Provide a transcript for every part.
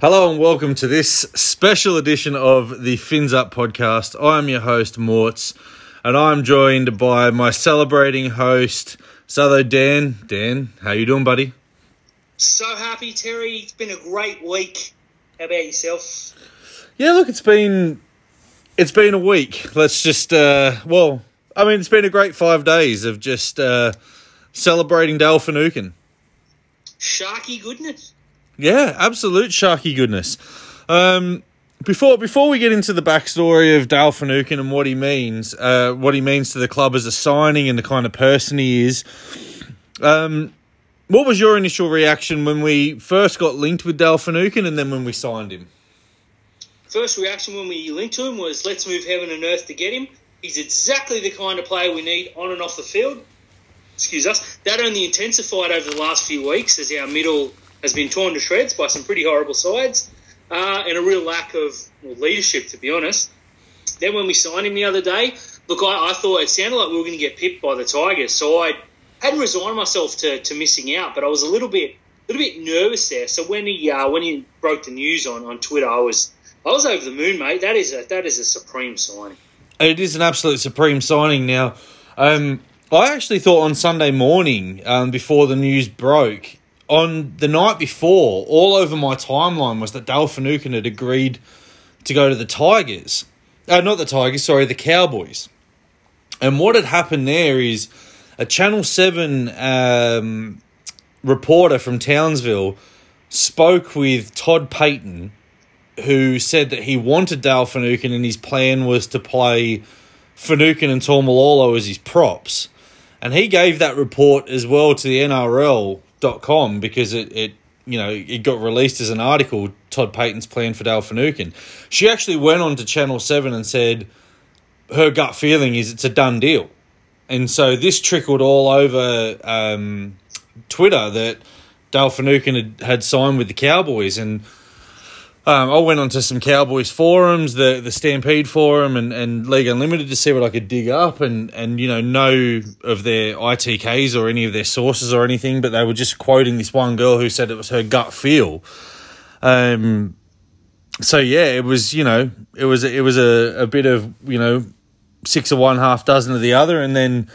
Hello and welcome to this special edition of the Fins Up podcast. I'm your host, Morts, and I'm joined by my celebrating host, Southo Dan. Dan, how you doing, buddy? So happy, Terry. It's been a great week. How about yourself? Yeah, look, it's been it's been a week. Let's just uh well, I mean, it's been a great five days of just uh celebrating Dale Finucane. Sharky goodness. Yeah, absolute sharky goodness. Um, before before we get into the backstory of Dale Finucane and what he means, uh, what he means to the club as a signing and the kind of person he is, um, what was your initial reaction when we first got linked with Dale Finucane and then when we signed him? First reaction when we linked to him was, "Let's move heaven and earth to get him." He's exactly the kind of player we need on and off the field. Excuse us. That only intensified over the last few weeks as our middle has been torn to shreds by some pretty horrible sides uh, and a real lack of well, leadership, to be honest. Then when we signed him the other day, look, I, I thought it sounded like we were going to get pipped by the Tigers, so I hadn't resigned myself to, to missing out, but I was a little bit a little bit nervous there. So when he uh, when he broke the news on, on Twitter, I was I was over the moon, mate. That is a that is a supreme signing. It is an absolute supreme signing. Now, um, I actually thought on Sunday morning um, before the news broke on the night before, all over my timeline was that Dale Finucane had agreed to go to the Tigers. Uh, not the Tigers, sorry, the Cowboys. And what had happened there is a Channel 7 um, reporter from Townsville spoke with Todd Payten, who said that he wanted Dale Finucane and his plan was to play Finucane and Taumalolo as his props. And he gave that report as well to the NRL com because it, it you know it got released as an article Todd Payten's plan for Dale Finucane. She actually went on to Channel Seven and said her gut feeling is it's a done deal, and so this trickled all over um, Twitter that Dale Finucane had, had signed with the Cowboys and um, I went onto some Cowboys forums, the the Stampede forum and, and League Unlimited to see what I could dig up and, and you know know of their ITKs or any of their sources or anything, but they were just quoting this one girl who said it was her gut feel. Um, so yeah, it was you know it was it was a, a bit of you know six of one, half dozen of the other, and then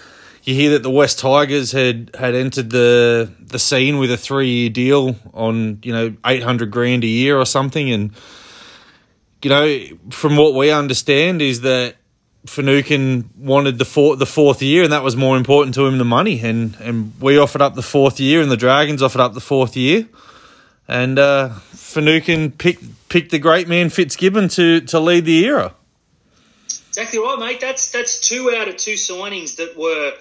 you hear that the West Tigers had had entered the the scene with a three year deal on you know eight hundred grand a year or something, and you know from what we understand is that Finucane wanted the four, the fourth year, and that was more important to him than money, and and we offered up the fourth year, and the Dragons offered up the fourth year, and uh, Finucane picked picked the great man Fitzgibbon to to lead the era. Exactly right, mate. That's that's two out of two signings that were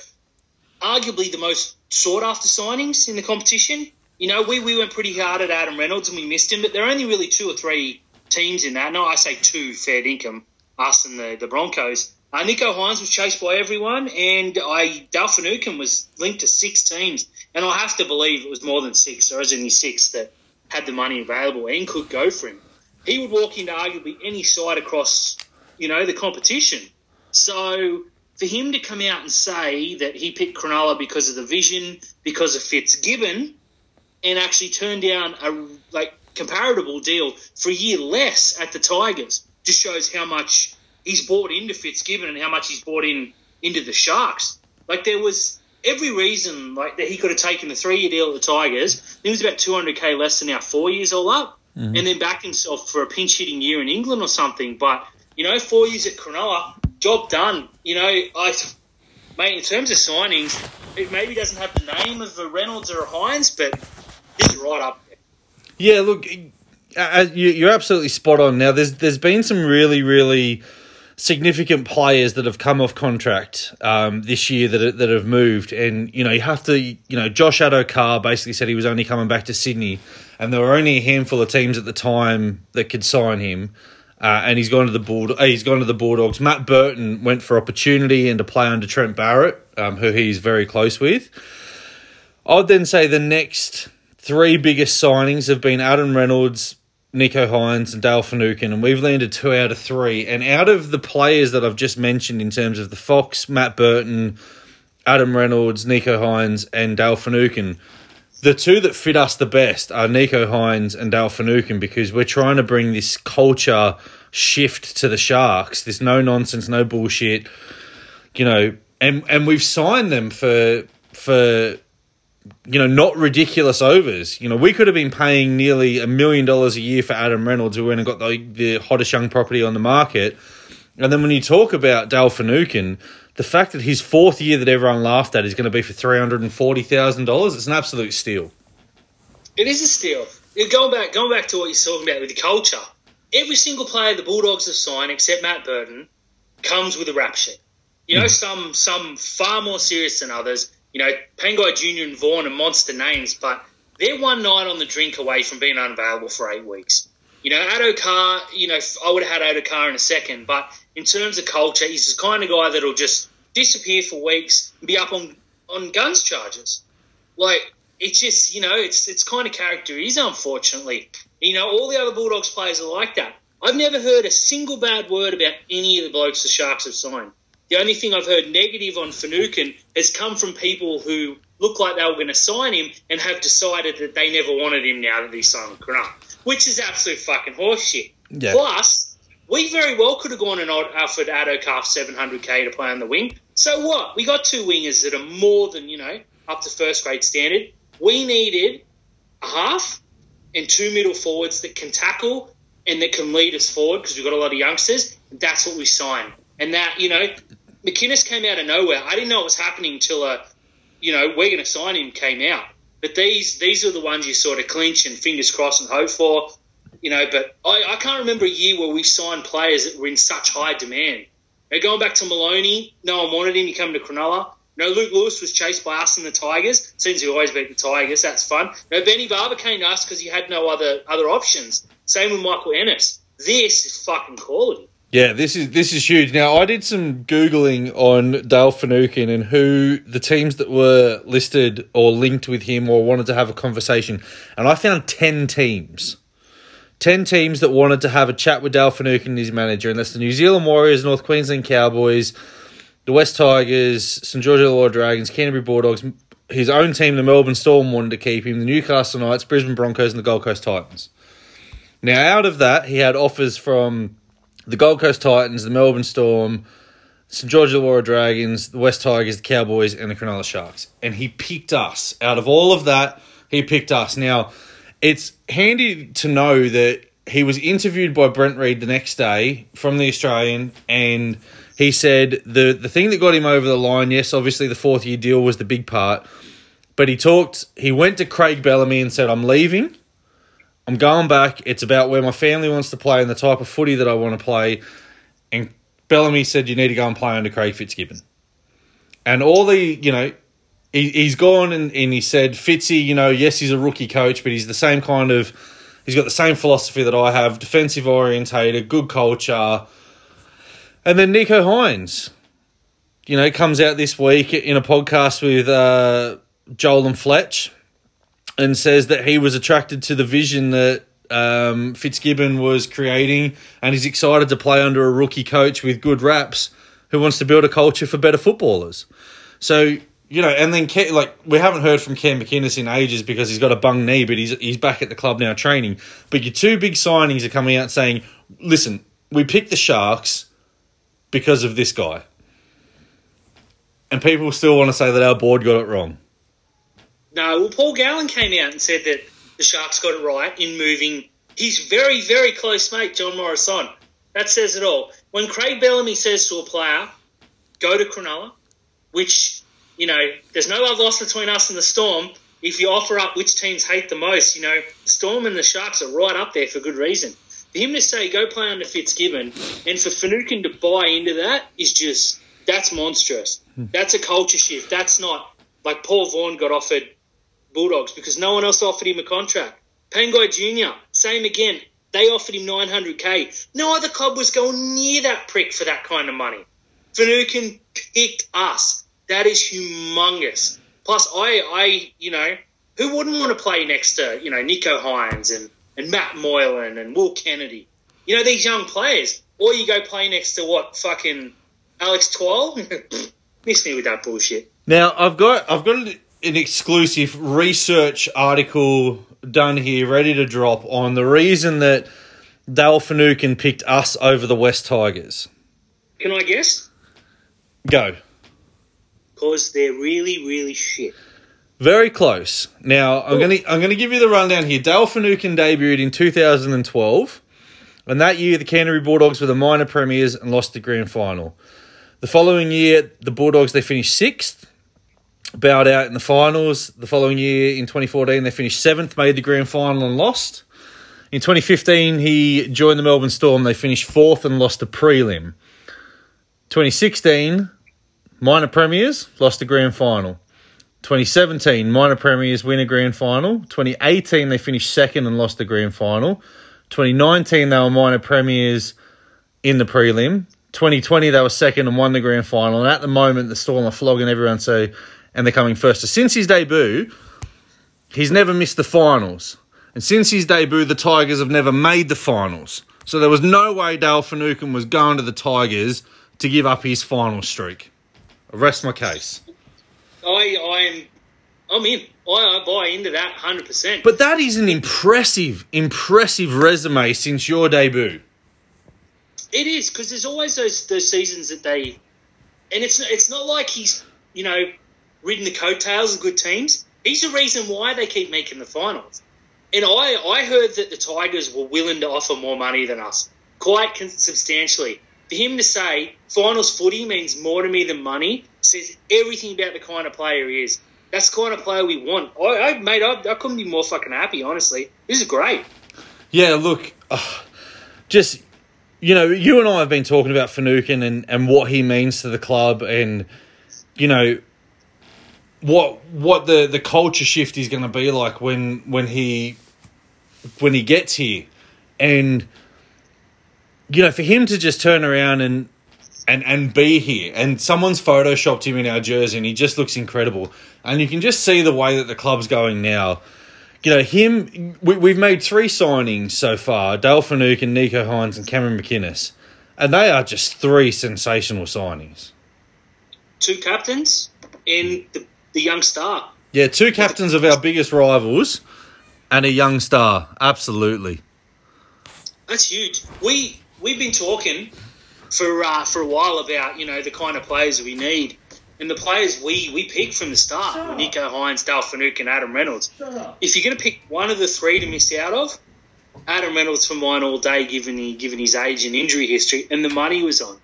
arguably the most sought after signings in the competition. You know, we, we went pretty hard at Adam Reynolds and we missed him, but there are only really two or three teams in that. No, I say two, fair income, us and the, the Broncos. Uh, Nicho Hynes was chased by everyone, and I Dale Finucane was linked to six teams, and I have to believe it was more than six, or as any six that had the money available and could go for him. He would walk into arguably any side across, you know, the competition. So for him to come out and say that he picked Cronulla because of the vision, because of Fitzgibbon, and actually turn down a like comparable deal for a year less at the Tigers just shows how much he's bought into Fitzgibbon and how much he's bought in into the Sharks. Like there was every reason like that he could have taken the three year deal at the Tigers. He was about two hundred k less than our four years all up, mm-hmm. and then back himself for a pinch hitting year in England or something. But you know, four years at Cronulla, job done. You know, I, mate, in terms of signings, it maybe doesn't have the name of a Reynolds or a Hynes, but is right up there. Yeah, look, uh, you're absolutely spot on. Now, there's there's been some really, really significant players that have come off contract um, this year that that have moved, and you know you have to, you know, Josh Addo-Carr basically said he was only coming back to Sydney, and there were only a handful of teams at the time that could sign him. Uh, and he's gone to the Bull. Uh, he's gone to the Bulldogs. Matt Burton went for opportunity and to play under Trent Barrett, um, who he's very close with. I'd then say the next three biggest signings have been Adam Reynolds, Nicho Hynes, and Dale Finucane, and we've landed two out of three. And out of the players that I've just mentioned in terms of the Fox, Matt Burton, Adam Reynolds, Nicho Hynes, and Dale Finucane, the two that fit us the best are Nicho Hynes and Dale Finucane because we're trying to bring this culture shift to the Sharks. There's no nonsense, no bullshit, you know, and and we've signed them for for you know not ridiculous overs. You know, we could have been paying nearly a million dollars a year for Adam Reynolds, who went and got the, the hottest young property on the market. And then when you talk about Dale Finucane, the fact that his fourth year that everyone laughed at is going to be for three hundred and forty thousand dollars, it's an absolute steal. It is a steal. Going back, going back to what you're talking about with the culture, every single player the Bulldogs have signed, except Matt Burton, comes with a rap sheet. You know, mm. some some far more serious than others. You know, Pangai Junior and Vaughan are monster names, but they're one night on the drink away from being unavailable for eight weeks. You know, Addo-Carr, you know, I would have had Addo-Carr in a second, but in terms of culture, he's the kind of guy that'll just disappear for weeks and be up on, on guns charges. Like, it's just, you know, it's it's kind of character he is, unfortunately. You know, all the other Bulldogs players are like that. I've never heard a single bad word about any of the blokes the Sharks have signed. The only thing I've heard negative on Finucane has come from people who look like they were going to sign him and have decided that they never wanted him now that he's signed with Cronulla, which is absolute fucking horseshit. Yeah. Plus, we very well could have gone and offered Addo-Carr 700k to play on the wing. So what? We got two wingers that are more than, you know, up to first grade standard. We needed a half and two middle forwards that can tackle and that can lead us forward because we've got a lot of youngsters. That's what we signed. And that, you know, McInnes came out of nowhere. I didn't know it was happening until, uh, you know, we're going to sign him came out. But these these are the ones you sort of clinch and fingers crossed and hope for. You know, but I, I can't remember a year where we signed players that were in such high demand. Now, going back to Maloney, no one wanted him. He came to Cronulla. No, Luke Lewis was chased by us and the Tigers. Seems we always beat the Tigers. That's fun. No, Benny Barba came to us because he had no other other options. Same with Michael Ennis. This is fucking quality. Yeah, this is this is huge. Now, I did some googling on Dale Finucane and who the teams that were listed or linked with him or wanted to have a conversation, and I found ten teams. 10 teams that wanted to have a chat with Dale Finucane and his manager, and that's the New Zealand Warriors, North Queensland Cowboys, the West Tigers, St George Illawarra Dragons, Canterbury Bulldogs, his own team, the Melbourne Storm, wanted to keep him, the Newcastle Knights, Brisbane Broncos, and the Gold Coast Titans. Now, out of that, he had offers from the Gold Coast Titans, the Melbourne Storm, St George Illawarra Dragons, the West Tigers, the Cowboys, and the Cronulla Sharks. And he picked us. Out of all of that, he picked us. Now, it's handy to know that he was interviewed by Brent Read the next day from the Australian, and he said the the thing that got him over the line, yes, obviously the fourth year deal was the big part, but he talked. He went to Craig Bellamy and said, "I'm leaving. I'm going back. It's about where my family wants to play and the type of footy that I want to play." And Bellamy said, "You need to go and play under Craig Fitzgibbon." And all the you know he, he's gone and, and he said, Fitzy, you know, yes, he's a rookie coach, but he's the same kind of, he's got the same philosophy that I have, defensive orientated, good culture. And then Nicho Hynes, you know, comes out this week in a podcast with uh, Joel and Fletch and says that he was attracted to the vision that um, Fitzgibbon was creating and he's excited to play under a rookie coach with good raps who wants to build a culture for better footballers. So you know, and then like we haven't heard from Cam McInnes in ages because he's got a bung knee, but he's he's back at the club now training. But your two big signings are coming out saying, "Listen, we picked the Sharks because of this guy," and people still want to say that our board got it wrong. No, well, Paul Gallen came out and said that the Sharks got it right in moving his very very close mate John Morris on. That says it all. When Craig Bellamy says to a player, "Go to Cronulla," which you know, there's no love lost between us and the Storm. If you offer up which teams hate the most, you know, the Storm and the Sharks are right up there for good reason. For him to say go play under Fitzgibbon and for Finucane to buy into that is just that's monstrous. Hmm. That's a culture shift. That's not like Paul Vaughan got offered Bulldogs because no one else offered him a contract. Pangai Jr. same again. They offered him 900k. No other club was going near that prick for that kind of money. Finucane picked us. That is humongous. Plus, I, I, you know, who wouldn't want to play next to, you know, Nicho Hynes and, and Matt Moylan and Will Kennedy? You know, these young players. Or you go play next to what, fucking Alex Twal? Miss me with that bullshit. Now, I've got, I've got an exclusive research article done here, ready to drop on the reason that Dale Finucane picked us over the West Tigers. Can I guess? Go. Because they're really, really shit. Very close. Now I'm gonna I'm gonna give you the rundown here. Dale Finucane debuted in 2012, and that year the Canterbury Bulldogs were the minor premiers and lost the grand final. The following year, the Bulldogs they finished sixth, bowed out in the finals. The following year, in 2014, they finished seventh, made the grand final and lost. In 2015, he joined the Melbourne Storm. They finished fourth and lost the prelim. 2016, minor premiers, lost the grand final. 2017, minor premiers win a grand final. 2018, they finished second and lost the grand final. 2019, they were minor premiers in the prelim. 2020, they were second and won the grand final. And at the moment, the Storm are flogging everyone, so and they're coming first. So since his debut, he's never missed the finals. And since his debut, the Tigers have never made the finals. So there was no way Dale Finucane was going to the Tigers to give up his final streak. I rest my case. I, I'm, I'm in. I, I buy into that hundred percent. But that is an impressive, impressive resume since your debut. It is because there's always those those seasons that they, and it's it's not like he's you know ridden the coattails of good teams. He's the reason why they keep making the finals. And I I heard that the Tigers were willing to offer more money than us, quite substantially. For him to say finals footy means more to me than money says everything about the kind of player he is. That's the kind of player we want. I, I mate, I, I couldn't be more fucking happy. Honestly, this is great. Yeah, look, uh, just you know, you and I have been talking about Finucane and and what he means to the club, and you know what what the the culture shift is going to be like when when he when he gets here, and you know, for him to just turn around and and and be here, and someone's photoshopped him in our jersey, and he just looks incredible, and you can just see the way that the club's going now. You know, him. We, we've made three signings so far: Dale Finucane, Nicho Hynes, and Cameron McInnes, and they are just three sensational signings. Two captains and the the young star. Yeah, two captains of our biggest rivals and a young star. Absolutely. That's huge. We we've been talking for uh, for a while about you know the kind of players we need, and the players we we picked from the start: Shut Nicho Hynes, Dale Finucane, and Adam Reynolds. If you're going to pick one of the three to miss out of, Adam Reynolds for mine all day, given the given his age and injury history, and the money was on.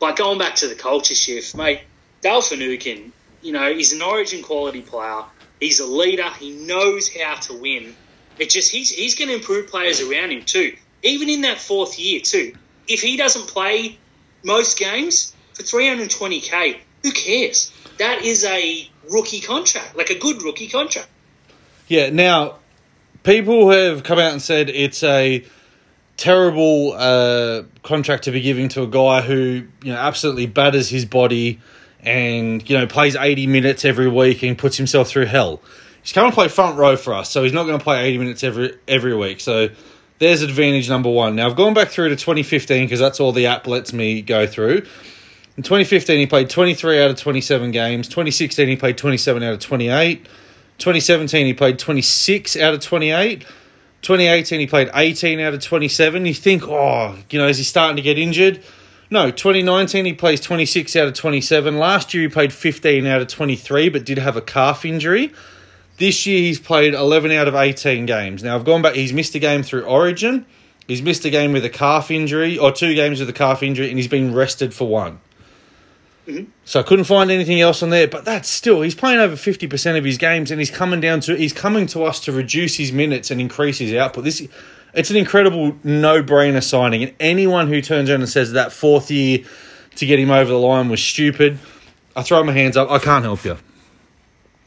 But going back to the culture shift, mate, Dale Finucane, you know, he's an Origin quality player. He's a leader. He knows how to win. It just he's he's going to improve players around him too. Even in that fourth year too. If he doesn't play most games for 320k, who cares? That is a rookie contract, like a good rookie contract. Yeah. Now, people have come out and said it's a terrible uh, contract to be giving to a guy who you know absolutely batters his body and you know plays 80 minutes every week and puts himself through hell. He's coming to play front row for us, so he's not going to play 80 minutes every every week. So there's advantage number one. Now I've gone back through to 2015 because that's all the app lets me go through. In 2015, he played 23 out of 27 games. 2016, he played 27 out of 28. 2017, he played 26 out of 28. 2018, he played 18 out of 27. You think, oh, you know, is he starting to get injured? No, 2019 he plays 26 out of 27. Last year he played 15 out of 23, but did have a calf injury. This year he's played 11 out of 18 games. Now I've gone back, he's missed a game through Origin. He's missed a game with a calf injury, or two games with a calf injury, and he's been rested for one. Mm-hmm. So I couldn't find anything else on there, but that's still he's playing over fifty percent of his games, and he's coming down to he's coming to us to reduce his minutes and increase his output. This it's an incredible no-brainer signing, and anyone who turns around and says that fourth year to get him over the line was stupid, I throw my hands up. I can't help you.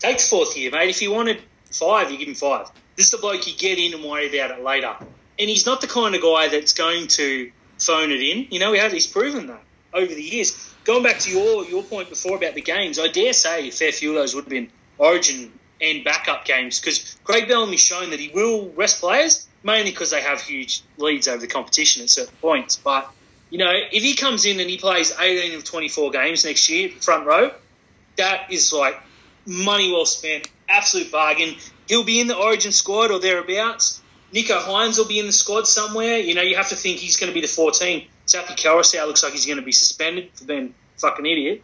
Takes fourth year, mate. If you wanted five, you give him five. This is the bloke you get in and worry about it later. And he's not the kind of guy that's going to phone it in. You know, he has, he's proven that over the years. Going back to your your point before about the games, I dare say a fair few of those would have been Origin and backup games because Craig Bellamy's shown that he will rest players mainly because they have huge leads over the competition at certain points. But you know, if he comes in and he plays 18 of 24 games next year, front row, that is like money well spent, absolute bargain. He'll be in the Origin squad or thereabouts. Nicho Hynes will be in the squad somewhere. You know, you have to think he's going to be the 14. Zaki Koroisau looks like he's going to be suspended for being a fucking idiot.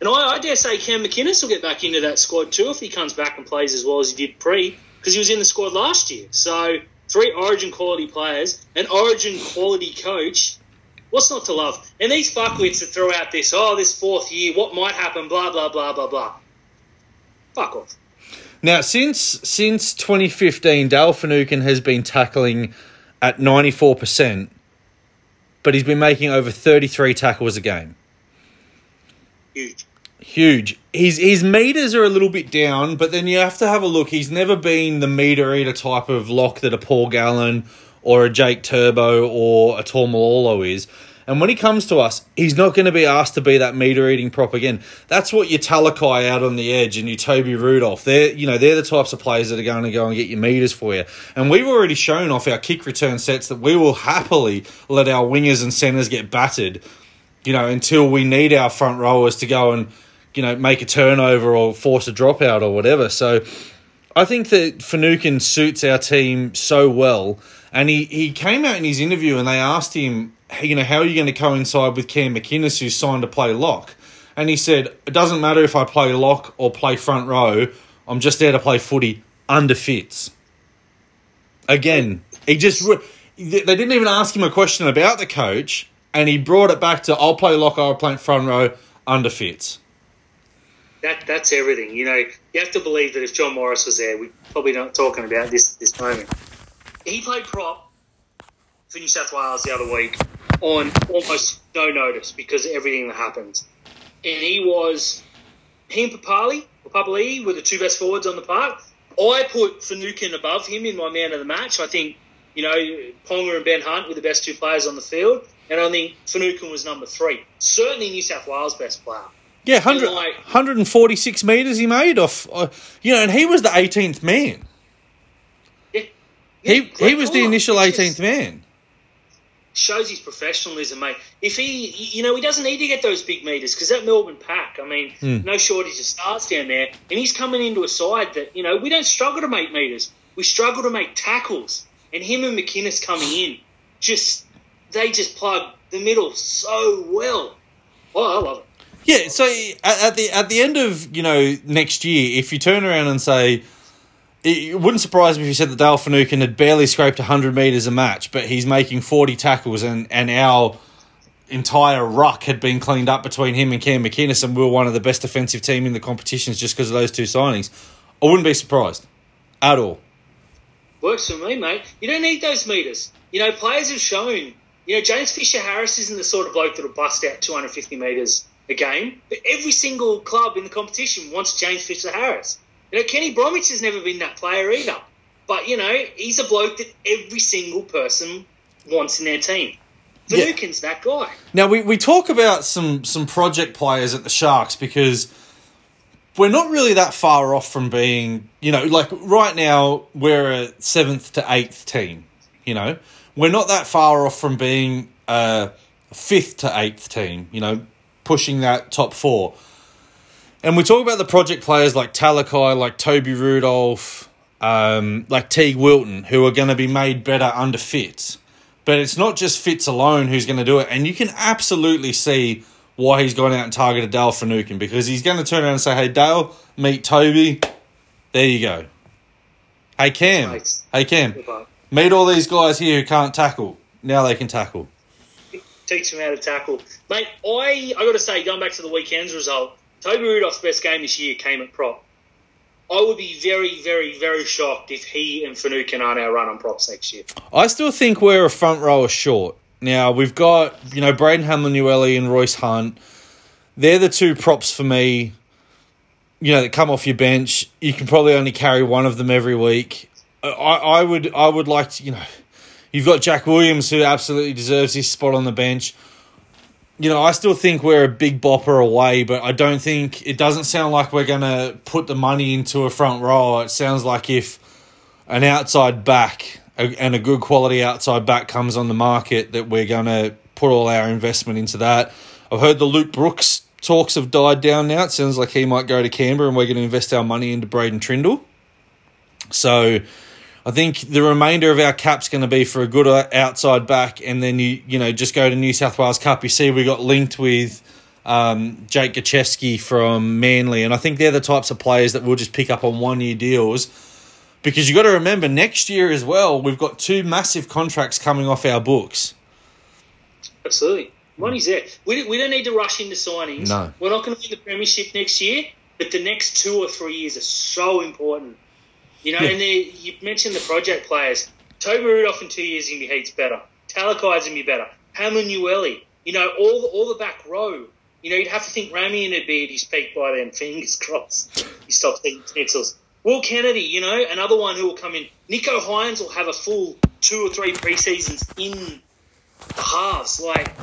And I, I dare say Cam McInnes will get back into that squad too if he comes back and plays as well as he did pre, because he was in the squad last year. So three Origin quality players, an Origin quality coach. What's not to love? And these fuckwits that throw out this, oh, this fourth year, what might happen, blah blah blah blah blah. Fuck off. Now, since since 2015, Dale Finucane has been tackling at 94%, but he's been making over 33 tackles a game. Huge. Huge. His his meters are a little bit down, but then you have to have a look. He's never been the meter eater type of lock that a Paul Gallen or a Jake Turbo or a Taumalolo is. And when he comes to us, he's not going to be asked to be that meter eating prop again. That's what your Talakai out on the edge and your Toby Rudolf. They're you know they're the types of players that are going to go and get your meters for you. And we've already shown off our kick return sets that we will happily let our wingers and centers get battered. You know until we need our front rowers to go and you know make a turnover or force a dropout or whatever. So I think that Finucane suits our team so well. And he, he came out in his interview and they asked him, you know, how are you going to coincide with Cam McInnes who's signed to play lock? And he said, it doesn't matter if I play lock or play front row, I'm just there to play footy under Fitz. Again, he just, they didn't even ask him a question about the coach and he brought it back to, I'll play lock, I'll play front row under Fitz. That, that's everything. You know, you have to believe that if John Morris was there, we're probably not talking about this at this moment. He played prop for New South Wales the other week on almost no notice because of everything that happened. And he was, he and Papalii, or Papalii, were the two best forwards on the park. I put Finucane above him in my man of the match. I think, you know, Ponga and Ben Hunt were the best two players on the field. And I think Finucane was number three. Certainly New South Wales' best player. Yeah, 100, like- 146 metres he made off, uh, you know, and he was the 18th man. Yeah. He, Yeah, he great was the initial 18th man. Shows his professionalism, mate. If he, you know, he doesn't need to get those big meters because that Melbourne pack, I mean, Hmm. no shortage of starts down there, and he's coming into a side that you know we don't struggle to make meters, we struggle to make tackles, and him and McInnes coming in, just they just plug the middle so well. Oh, I love it. Yeah, so at the at the end of you know next year, if you turn around and say, it, wouldn't surprise me if you said that Dale Finucane had barely scraped hundred meters a match, but he's making forty tackles, and and our entire ruck had been cleaned up between him and Cam McInnes, and we were one of the best defensive team in the competitions just because of those two signings. I wouldn't be surprised at all. Works for me, mate. You don't need those meters. You know, players have shown. You know, James Fisher Harris isn't the sort of bloke that'll bust out 250 meters a game. But every single club in the competition wants James Fisher Harris. You know, Kenny Bromwich has never been that player either. But you know, he's a bloke that every single person wants in their team. Yeah. That guy. Now we, we talk about some some project players at the Sharks because we're not really that far off from being, you know, like right now we're a seventh to eighth team. You know, we're not that far off from being a fifth to eighth team. You know, pushing that top four. And we talk about the project players like Talakai, like Toby Rudolf, um, like Teague Wilton, who are going to be made better under Fitz. But it's not just Fitz alone who's going to do it. And you can absolutely see why he's gone out and targeted Dale Finucane because he's going to turn around and say, hey, Dale, meet Toby. There you go. Hey, Cam. Right. Hey, Cam. Meet all these guys here who can't tackle. Now they can tackle. teach him how to tackle. Mate, I I got to say, going back to the weekend's result, Toby Rudolf's best game this year came at prop. I would be very, very, very shocked if he and Finucane aren't our run on props next year. I still think we're a front rower short. Now we've got you know Braden Hamlin and Royce Hunt. They're the two props for me. You know that come off your bench. You can probably only carry one of them every week. I, I would I would like to you know. You've got Jack Williams who absolutely deserves his spot on the bench. You know, I still think we're a big bopper away, but I don't think it doesn't sound like we're going to put the money into a front row. It sounds like if an outside back and a good quality outside back comes on the market that we're going to put all our investment into that. I've heard the Luke Brooks talks have died down now. It sounds like he might go to Canberra and we're going to invest our money into Braden Trindall. So I think the remainder of our cap's going to be for a good outside back, and then you you know just go to New South Wales Cup. You see, we got linked with um, Jake Gosiewski from Manly, and I think they're the types of players that we'll just pick up on one year deals. Because you got to remember next year as well, we've got two massive contracts coming off our books. Absolutely, money's there. We, we don't need to rush into signings. No. we're not going to win the premiership next year, but the next two or three years are so important. You know, Yeah. and the, you mentioned the project players. Toby Rudolf in two years to be heaps better. Talakai's going to be better. Hamlin Uele. You know, all the, all the back row. You know, you'd have to think Ramien would be at his peak by then. Fingers crossed. He stops eating schnitzels. Will Kennedy, you know, another one who will come in. Nicho Hynes will have a full two or three preseasons in the halves. Like,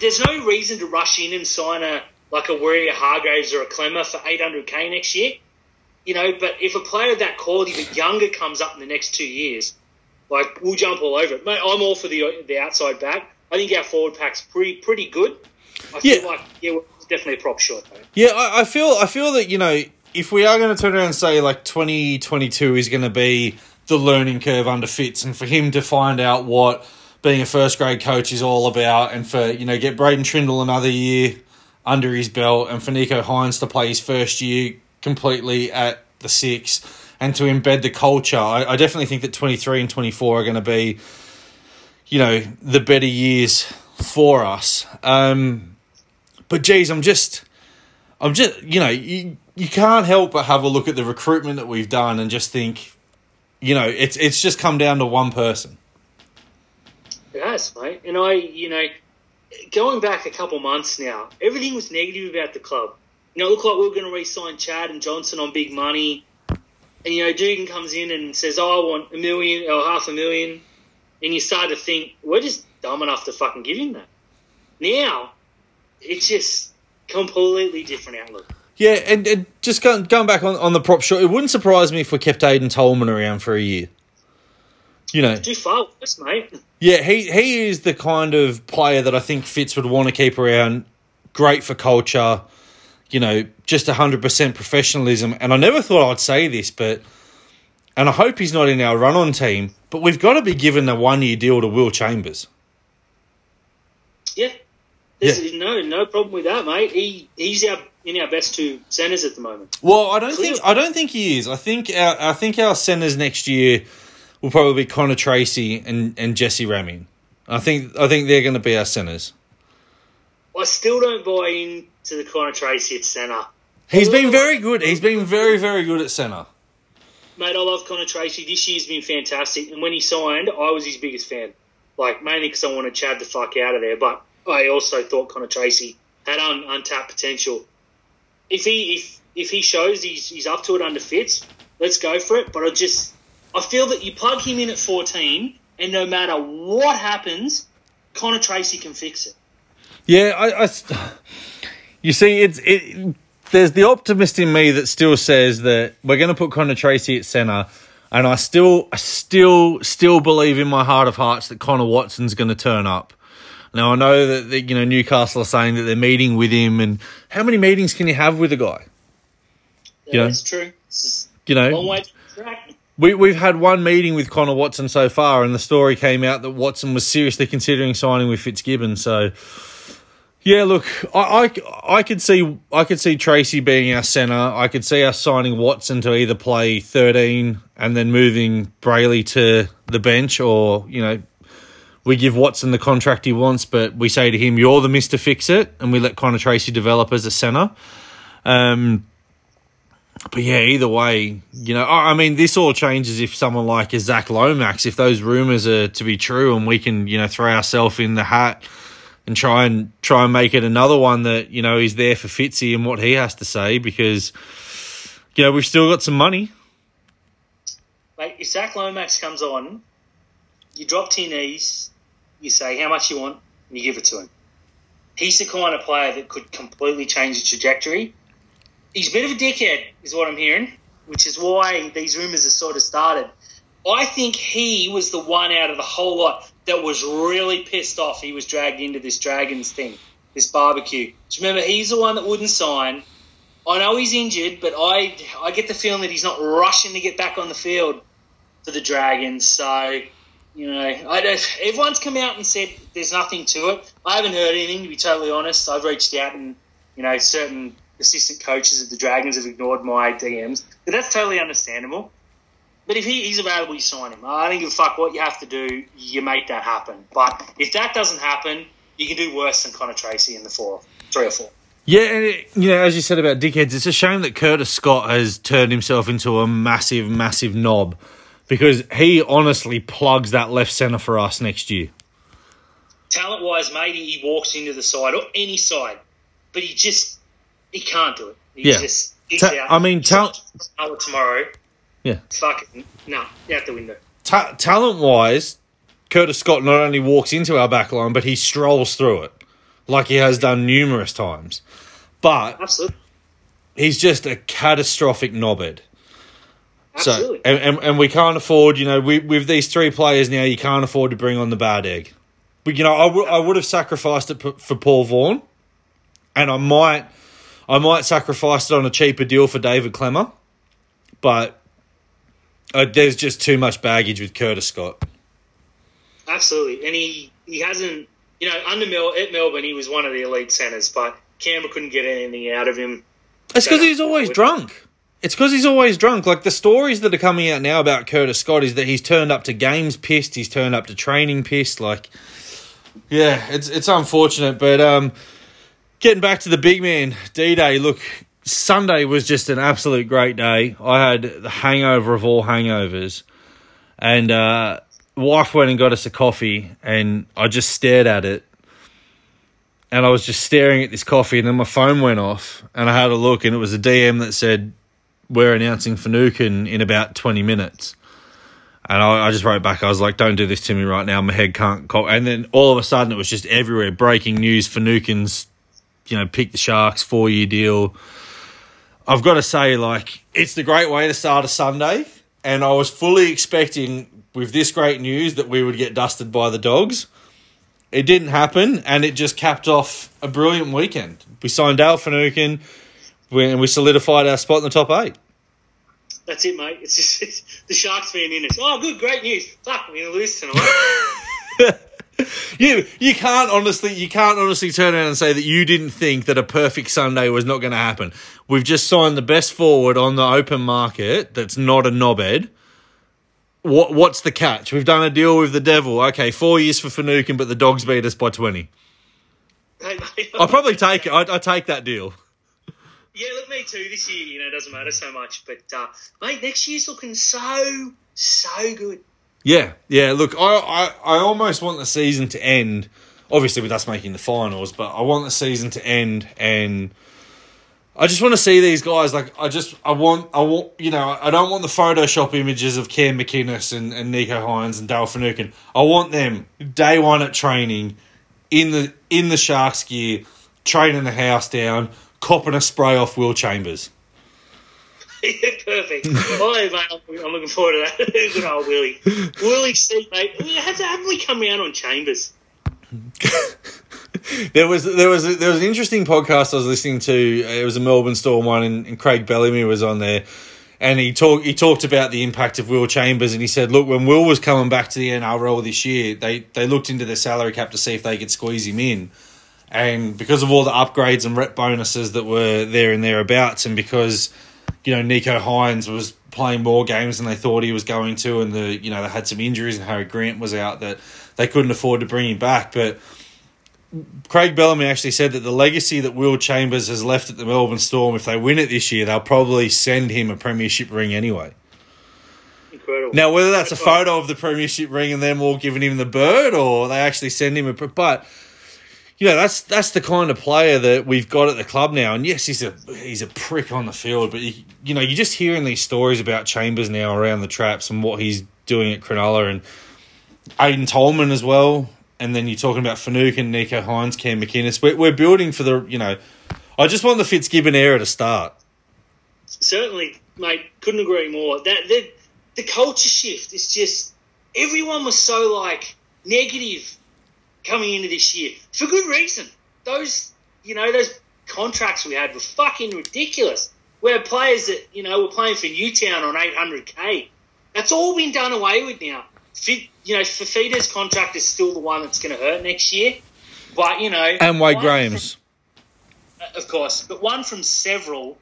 there's no reason to rush in and sign a like a Warrior Hargraves or a Klemmer for 800k next year. You know, but if a player of that quality but younger comes up in the next two years, like we'll jump all over it. Mate, I'm all for the the outside back. I think our forward pack's pretty pretty good. I feel Yeah. like yeah, we're definitely a prop short though. Yeah, I, I feel I feel that you know if we are going to turn around and say like twenty twenty two is going to be the learning curve under Fitz, and for him to find out what being a first grade coach is all about, and for you know get Braden Trindall another year under his belt, and for Nicho Hynes to play his first year completely at the six, and to embed the culture, I, I definitely think that twenty three and twenty four are going to be, you know, the better years for us. Um, but geez, I'm just. I'm just, you know, you, you can't help but have a look at the recruitment that we've done and just think, you know, it's it's just come down to one person. It has, mate. And I, you know, going back a couple months now, everything was negative about the club. You know, it looked like we were going to re-sign Chad and Johnson on big money. And, you know, Dugan comes in and says, oh, I want a million or half a million. And you start to think, we're just dumb enough to fucking give him that. Now, it's just completely different outlook. Yeah, and, and just going, going back on, on the prop shot, it wouldn't surprise me if we kept Aiden Tolman around for a year. You know, Too far worse, mate. yeah, he, he is the kind of player that I think Fitz would want to keep around. Great for culture, you know, just 100% professionalism. And I never thought I'd say this, but, and I hope he's not in our run on team, but we've got to be given a one year deal to Will Chambers. Yeah. There's no no problem with that, mate. He he's our in our best two centres at the moment. Well, I don't think I don't think he is. I think our I think our centers next year will probably be Connor Tracey and, and Jesse Ramien. I think I think they're going to be our centers. I still don't buy into the Connor Tracey at centre. He's been very good. He's been very very good at center. Mate, I love Connor Tracey. This year's been fantastic. And when he signed, I was his biggest fan. Like, mainly because I wanted Chad the fuck out of there. But I also thought Connor Tracey had un- untapped potential. If he if if he shows he's, he's up to it under Fitz, let's go for it. But I just I feel that you plug him in at 14, and no matter what happens, Connor Tracey can fix it. Yeah, I, I you see, it's it. There's the optimist in me that still says that we're going to put Connor Tracey at center, and I still, I still, still believe in my heart of hearts that Connor Watson's going to turn up. Now I know that, that you know Newcastle are saying that they're meeting with him, and how many meetings can you have with a guy? Yeah, Yeah. That's true. You know, way to track. we we've had one meeting with Connor Watson so far, and the story came out that Watson was seriously considering signing with Fitzgibbon. So, yeah, look, I, I, I could see I could see Tracey being our centre. I could see us signing Watson to either play thirteen and then moving Brailey to the bench, or you know, we give Watson the contract he wants, but we say to him, "You're the Mister Fix It," and we let Connor Tracey develop as a centre. Um, but yeah, either way, you know, I mean, this all changes if someone like a Zach Lomax, if those rumors are to be true, and we can, you know, throw ourselves in the hat and try and try and make it another one that you know is there for Fitzy and what he has to say because you know we've still got some money. Like if Zach Lomax comes on, you drop to your knees, you say how much you want, and you give it to him. He's the kind of player that could completely change the trajectory. He's a bit of a dickhead, is what I'm hearing, which is why these rumours have sort of started. I think he was the one out of the whole lot that was really pissed off he was dragged into this Dragons thing. this barbecue. Just remember, he's the one that wouldn't sign. I know he's injured, but I I get the feeling that he's not rushing to get back on the field for the Dragons. So, you know, I don't, everyone's come out and said there's nothing to it. I haven't heard anything, to be totally honest. I've reached out and, you know, certain assistant coaches of the Dragons have ignored my DMs. But that's totally understandable. But if he, he's available, you sign him. I don't give a fuck what you have to do. You make that happen. But if that doesn't happen, you can do worse than Connor Tracey in the four, three or four. Yeah, and it, you know, as you said about dickheads, it's a shame that Curtis Scott has turned himself into a massive, massive knob because he honestly plugs that left centre for us next year. Talent wise, maybe he walks into the side or any side, but he just he can't do it. He Yeah. just Ta- out. I mean, talent- tomorrow. Yeah. Fucking no, out the window. Ta- talent wise, Curtis Scott not only walks into our back line, but he strolls through it like he has done numerous times. But Absolutely, he's just a catastrophic knobhead. So, absolutely. and, and, and we can't afford, you know, we, with these three players now, you can't afford to bring on the bad egg. But, you know, I would I would have sacrificed it p- for Paul Vaughan, and I might, I might sacrifice it on a cheaper deal for David Klemmer, but uh, there's just too much baggage with Curtis Scott. Absolutely, and he he hasn't. You know, under Mel at Melbourne, he was one of the elite centers, but Canberra couldn't get anything out of him. It's because he's always drunk. It's because he's always drunk. Like the stories that are coming out now about Curtis Scott is that he's turned up to games pissed. He's turned up to training pissed. Like, yeah, it's it's unfortunate. But um, getting back to the big man D Day. Look, Sunday was just an absolute great day. I had the hangover of all hangovers, and uh, wife went and got us a coffee, and I just stared at it and I was just staring at this coffee, and then my phone went off, and I had a look, and it was a DM that said, "We're announcing Finucane in about twenty minutes." And I, I just wrote back, I was like, "Don't do this to me right now. My head can't." Co-. And then all of a sudden, it was just everywhere: breaking news. Finucane's, you know, pick the Sharks four year deal. I've got to say, like, it's the great way to start a Sunday, and I was fully expecting with this great news that we would get dusted by the dogs. It didn't happen, and it just capped off a brilliant weekend. We signed Dale Finucane, and we solidified our spot in the top eight. That's it, mate. It's just it's the Sharks being in it. Oh, good, great news. Fuck, we're gonna lose tonight. You you can't honestly you can't honestly turn around and say that you didn't think that a perfect Sunday was not going to happen. We've just signed the best forward on the open market that's not a knobhead. What what's the catch? We've done a deal with the devil. Okay, four years for Finucane, but the dogs beat us by twenty. I'll probably take it. I I take that deal. Yeah, look, me too. This year, you know, it doesn't matter so much. But, uh, mate, next year's looking so, so good. Yeah, yeah. Look, I, I, I almost want the season to end. Obviously, with us making the finals, but I want the season to end, and I just want to see these guys. Like, I just, I want, I want, you know, I don't want the Photoshop images of Cam McInnes and, and Nicho Hynes and Dale Finucane. I want them day one at training, in the in the Sharks gear, training the house down, copping a spray off Will Chambers. Perfect. oh, mate, I'm, looking forward to that. good old Willie. Willie Steve, mate. Has, haven't we come out on Chambers? There was there was a, there was an interesting podcast I was listening to. It was a Melbourne Storm one, and, and Craig Bellamy was on there, and he talked he talked about the impact of Will Chambers, and he said, look, when Will was coming back to the NRL this year, they they looked into their salary cap to see if they could squeeze him in, and because of all the upgrades and rep bonuses that were there and thereabouts, and because you know Nicho Hynes was playing more games than they thought he was going to, and the you know they had some injuries and Harry Grant was out that they couldn't afford to bring him back, but. Craig Bellamy actually said that the legacy that Will Chambers has left at the Melbourne Storm, if they win it this year, they'll probably send him a premiership ring anyway. Incredible. Now, whether that's a photo of the premiership ring and them all giving him the bird, or they actually send him a, but you know that's that's the kind of player that we've got at the club now. And yes, he's a he's a prick on the field, but you, you know you're just hearing these stories about Chambers now around the traps and what he's doing at Cronulla and Aiden Tolman as well. And then you're talking about Finucane, Nicho Hynes, Cam McInnes. We're, we're building for the you know. I just want the Fitzgibbon era to start. Certainly, mate. Couldn't agree more. That the the culture shift is just everyone was so like negative coming into this year for good reason. those, you know, those contracts we had were fucking ridiculous. Had players that, you know, were playing for Newtown on 800k. That's all been done away with now. Fit, you know, Fifita's contract is still the one that's going to hurt next year. But, you know. And Wade Graham's. From, of course. But one from several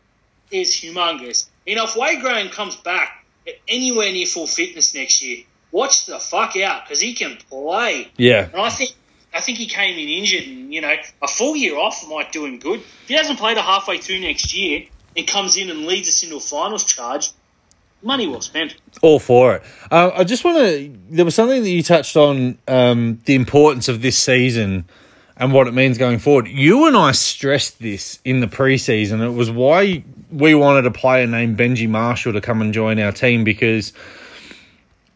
is humongous. You know, if Wade Graham comes back anywhere near full fitness next year, watch the fuck out because he can play. Yeah. And I think I think he came in injured, and you know, a full year off might do him good. If he doesn't play the halfway through next year and comes in and leads us into a finals charge, money well spent. All for it. Uh, I just want to. There was something that you touched on um, the importance of this season and what it means going forward. You and I stressed this in the preseason. It was why we wanted a player named Benji Marshall to come and join our team because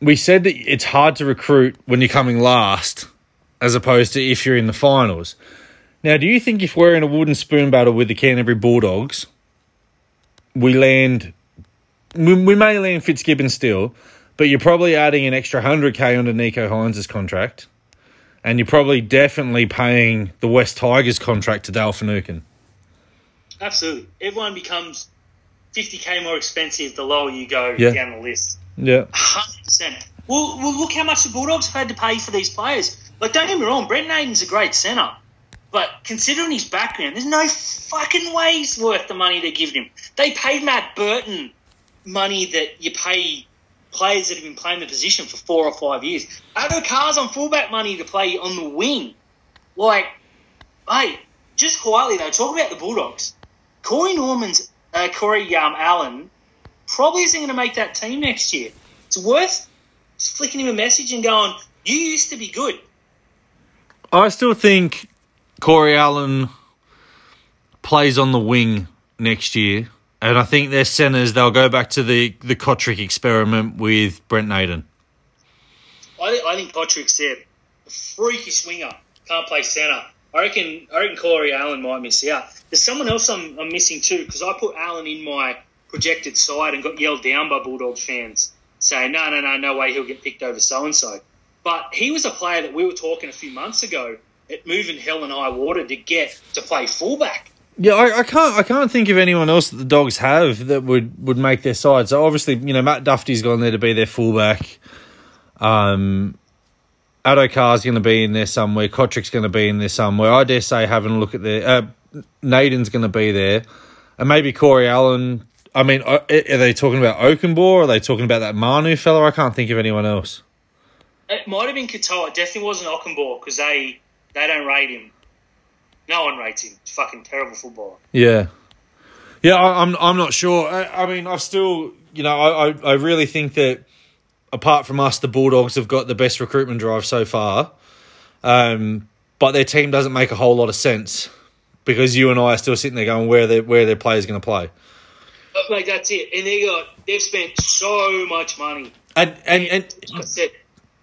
we said that it's hard to recruit when you're coming last as opposed to if you're in the finals. Now, do you think if we're in a wooden spoon battle with the Canterbury Bulldogs, we land, we, we may land Fitzgibbon still, but you're probably adding an extra 100k onto Nicho Hynes' contract, and you're probably definitely paying the West Tigers contract to Dale Finucane. Absolutely. Everyone becomes 50k more expensive the lower you go Yeah. down the list. Yeah. 100%. Well, well, look how much the Bulldogs have had to pay for these players. Like, don't get me wrong, Brent Naden's a great centre. But considering his background, there's no fucking way he's worth the money they give him. They paid Matt Burton money that you pay players that have been playing the position for four or five years. Addo-Carr's on fullback money to play on the wing. Like, hey, just quietly though, talk about the Bulldogs. Corey Norman's, uh, Corey um, Allan probably isn't going to make that team next year. It's worth flicking him a message and going, you used to be good. I still think Corey Allan plays on the wing next year. And I think their centres, they'll go back to the, the Kotrick experiment with Brent Naden. I, think- I think there. A freaky swinger. Can't play centre. I reckon I reckon Corey Allan might miss out. There's someone else I'm, I'm missing too because I put Allan in my projected side and got yelled down by Bulldogs fans saying, no, no, no, no way he'll get picked over so and so. But he was a player that we were talking a few months ago at moving hell and high water to get to play fullback. Yeah, I, I can't. I can't think of anyone else that the Dogs have that would, would make their side. So obviously, you know, Matt Dufty's gone there to be their fullback. Um, Addo-Carr's going to be in there somewhere. Kotrick's going to be in there somewhere. I dare say, having a look at their uh, Naden's going to be there, and maybe Corey Allan. I mean, are are they talking about Okunbor? Or are they talking about that Manu fella? I can't think of anyone else. It might have been Katoa. It definitely wasn't Okunbor because they, they don't rate him. No one rates him. A fucking terrible footballer. Yeah, yeah. I, I'm I'm not sure. I, I mean, I've still, you know, I, I I really think that apart from us, the Bulldogs have got the best recruitment drive so far. Um, but their team doesn't make a whole lot of sense because you and I are still sitting there going, where their where their players going to play, like that's it. And they got they've spent so much money. and and and Like I said,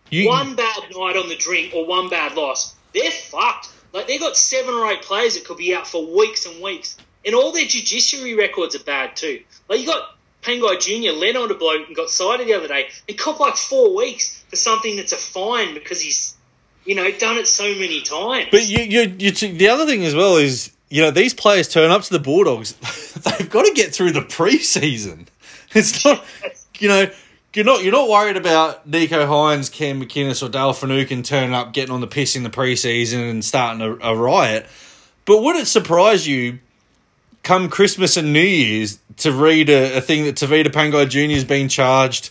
you, one bad night on the drink or one bad loss, they're fucked. Like they got seven or eight players that could be out for weeks and weeks, and all their judiciary records are bad too. Like you got Pangai Junior led on a bloke and got cited the other day and copped like four weeks for something that's a fine because he's, you know, done it so many times. But you, you, you, the other thing as well is, you know, these players turn up to the Bulldogs. They've got to get through the preseason. It's not, you know, you're not you're not worried about Nicho Hynes, Cam McInnes, or Dale Finucane turning up, getting on the piss in the preseason and starting a, a riot. But would it surprise you, come Christmas and New Year's, to read a, a thing that Tevita Pangai Jr. has been charged,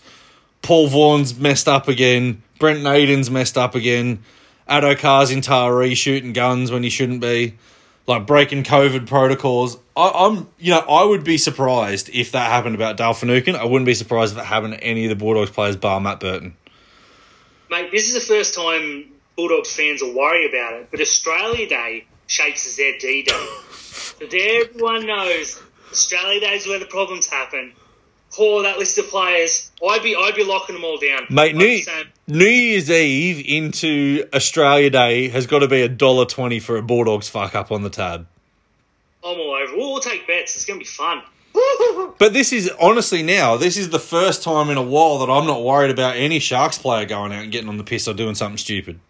Paul Vaughan's messed up again, Brent Naden's messed up again, Addo-Carr's in Taree shooting guns when he shouldn't be, like breaking COVID protocols. I, I'm, you know, I would be surprised if that happened about Dale Finucane. I wouldn't be surprised if that happened to any of the Bulldogs players bar Matt Burton. Mate, this is the first time Bulldogs fans will worry about it, but Australia Day shapes as their D Day. so everyone knows Australia Day is where the problems happen. Pour that list of players. I'd be I'd be locking them all down. Mate, New, New Year's Eve into Australia Day has got to be a dollar twenty for a Bulldogs fuck up on the tab. I'm all over. We'll, we'll take bets. It's gonna be fun. But this is honestly now, this is the first time in a while that I'm not worried about any Sharks player going out and getting on the piss or doing something stupid.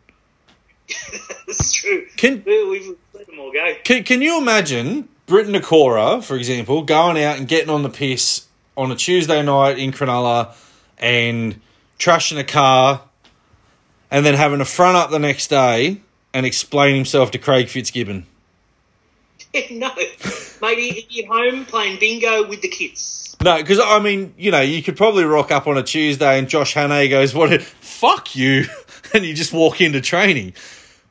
That's true. Can We, we've let them all go. Can, can you imagine Briton Nikora, for example, going out and getting on the piss on a Tuesday night in Cronulla and trashing a car and then having a front up the next day and explain himself to Craig Fitzgibbon? no, he at home playing bingo with the kids. No, because I mean, you know, you could probably rock up on a Tuesday and Josh Hannay goes, "What? Fuck you," and you just walk into training.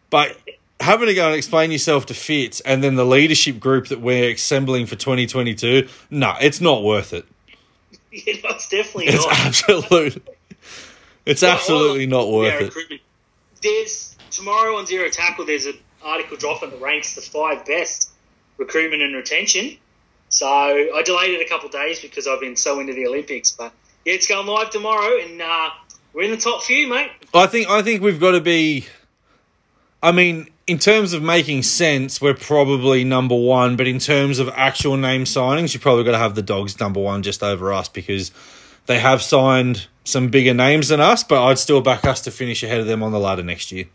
But having to go and explain yourself to Fitz and then the leadership group that we're assembling for 2022, no, it's not worth it. You know, it's definitely It's not. absolute. It's Well, absolutely not worth it. recruitment. There's tomorrow on Zero Tackle. There's an article dropping that ranks the five best recruitment and retention. So I delayed it a couple of days because I've been so into the Olympics. But yeah, it's going live tomorrow, and uh, we're in the top few, mate. I think I think we've got to be. I mean, in terms of making sense, we're probably number one. But in terms of actual name signings, you probably got to have the Dogs number one just over us because they have signed some bigger names than us. But I'd still back us to finish ahead of them on the ladder next year.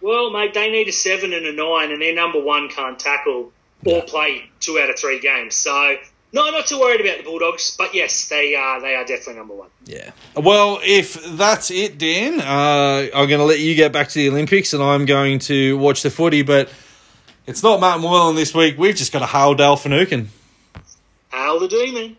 Well, mate, they need a seven and a nine, and their number one can't tackle or play two out of three games. So, no, not too worried about the Bulldogs. But yes, they are. They are definitely number one. Yeah. Well, if that's it, Dan, uh, I'm going to let you get back to the Olympics, and I'm going to watch the footy. But it's not Matt Moylan this week. We've just got a hail Dale Finucane. How the demon.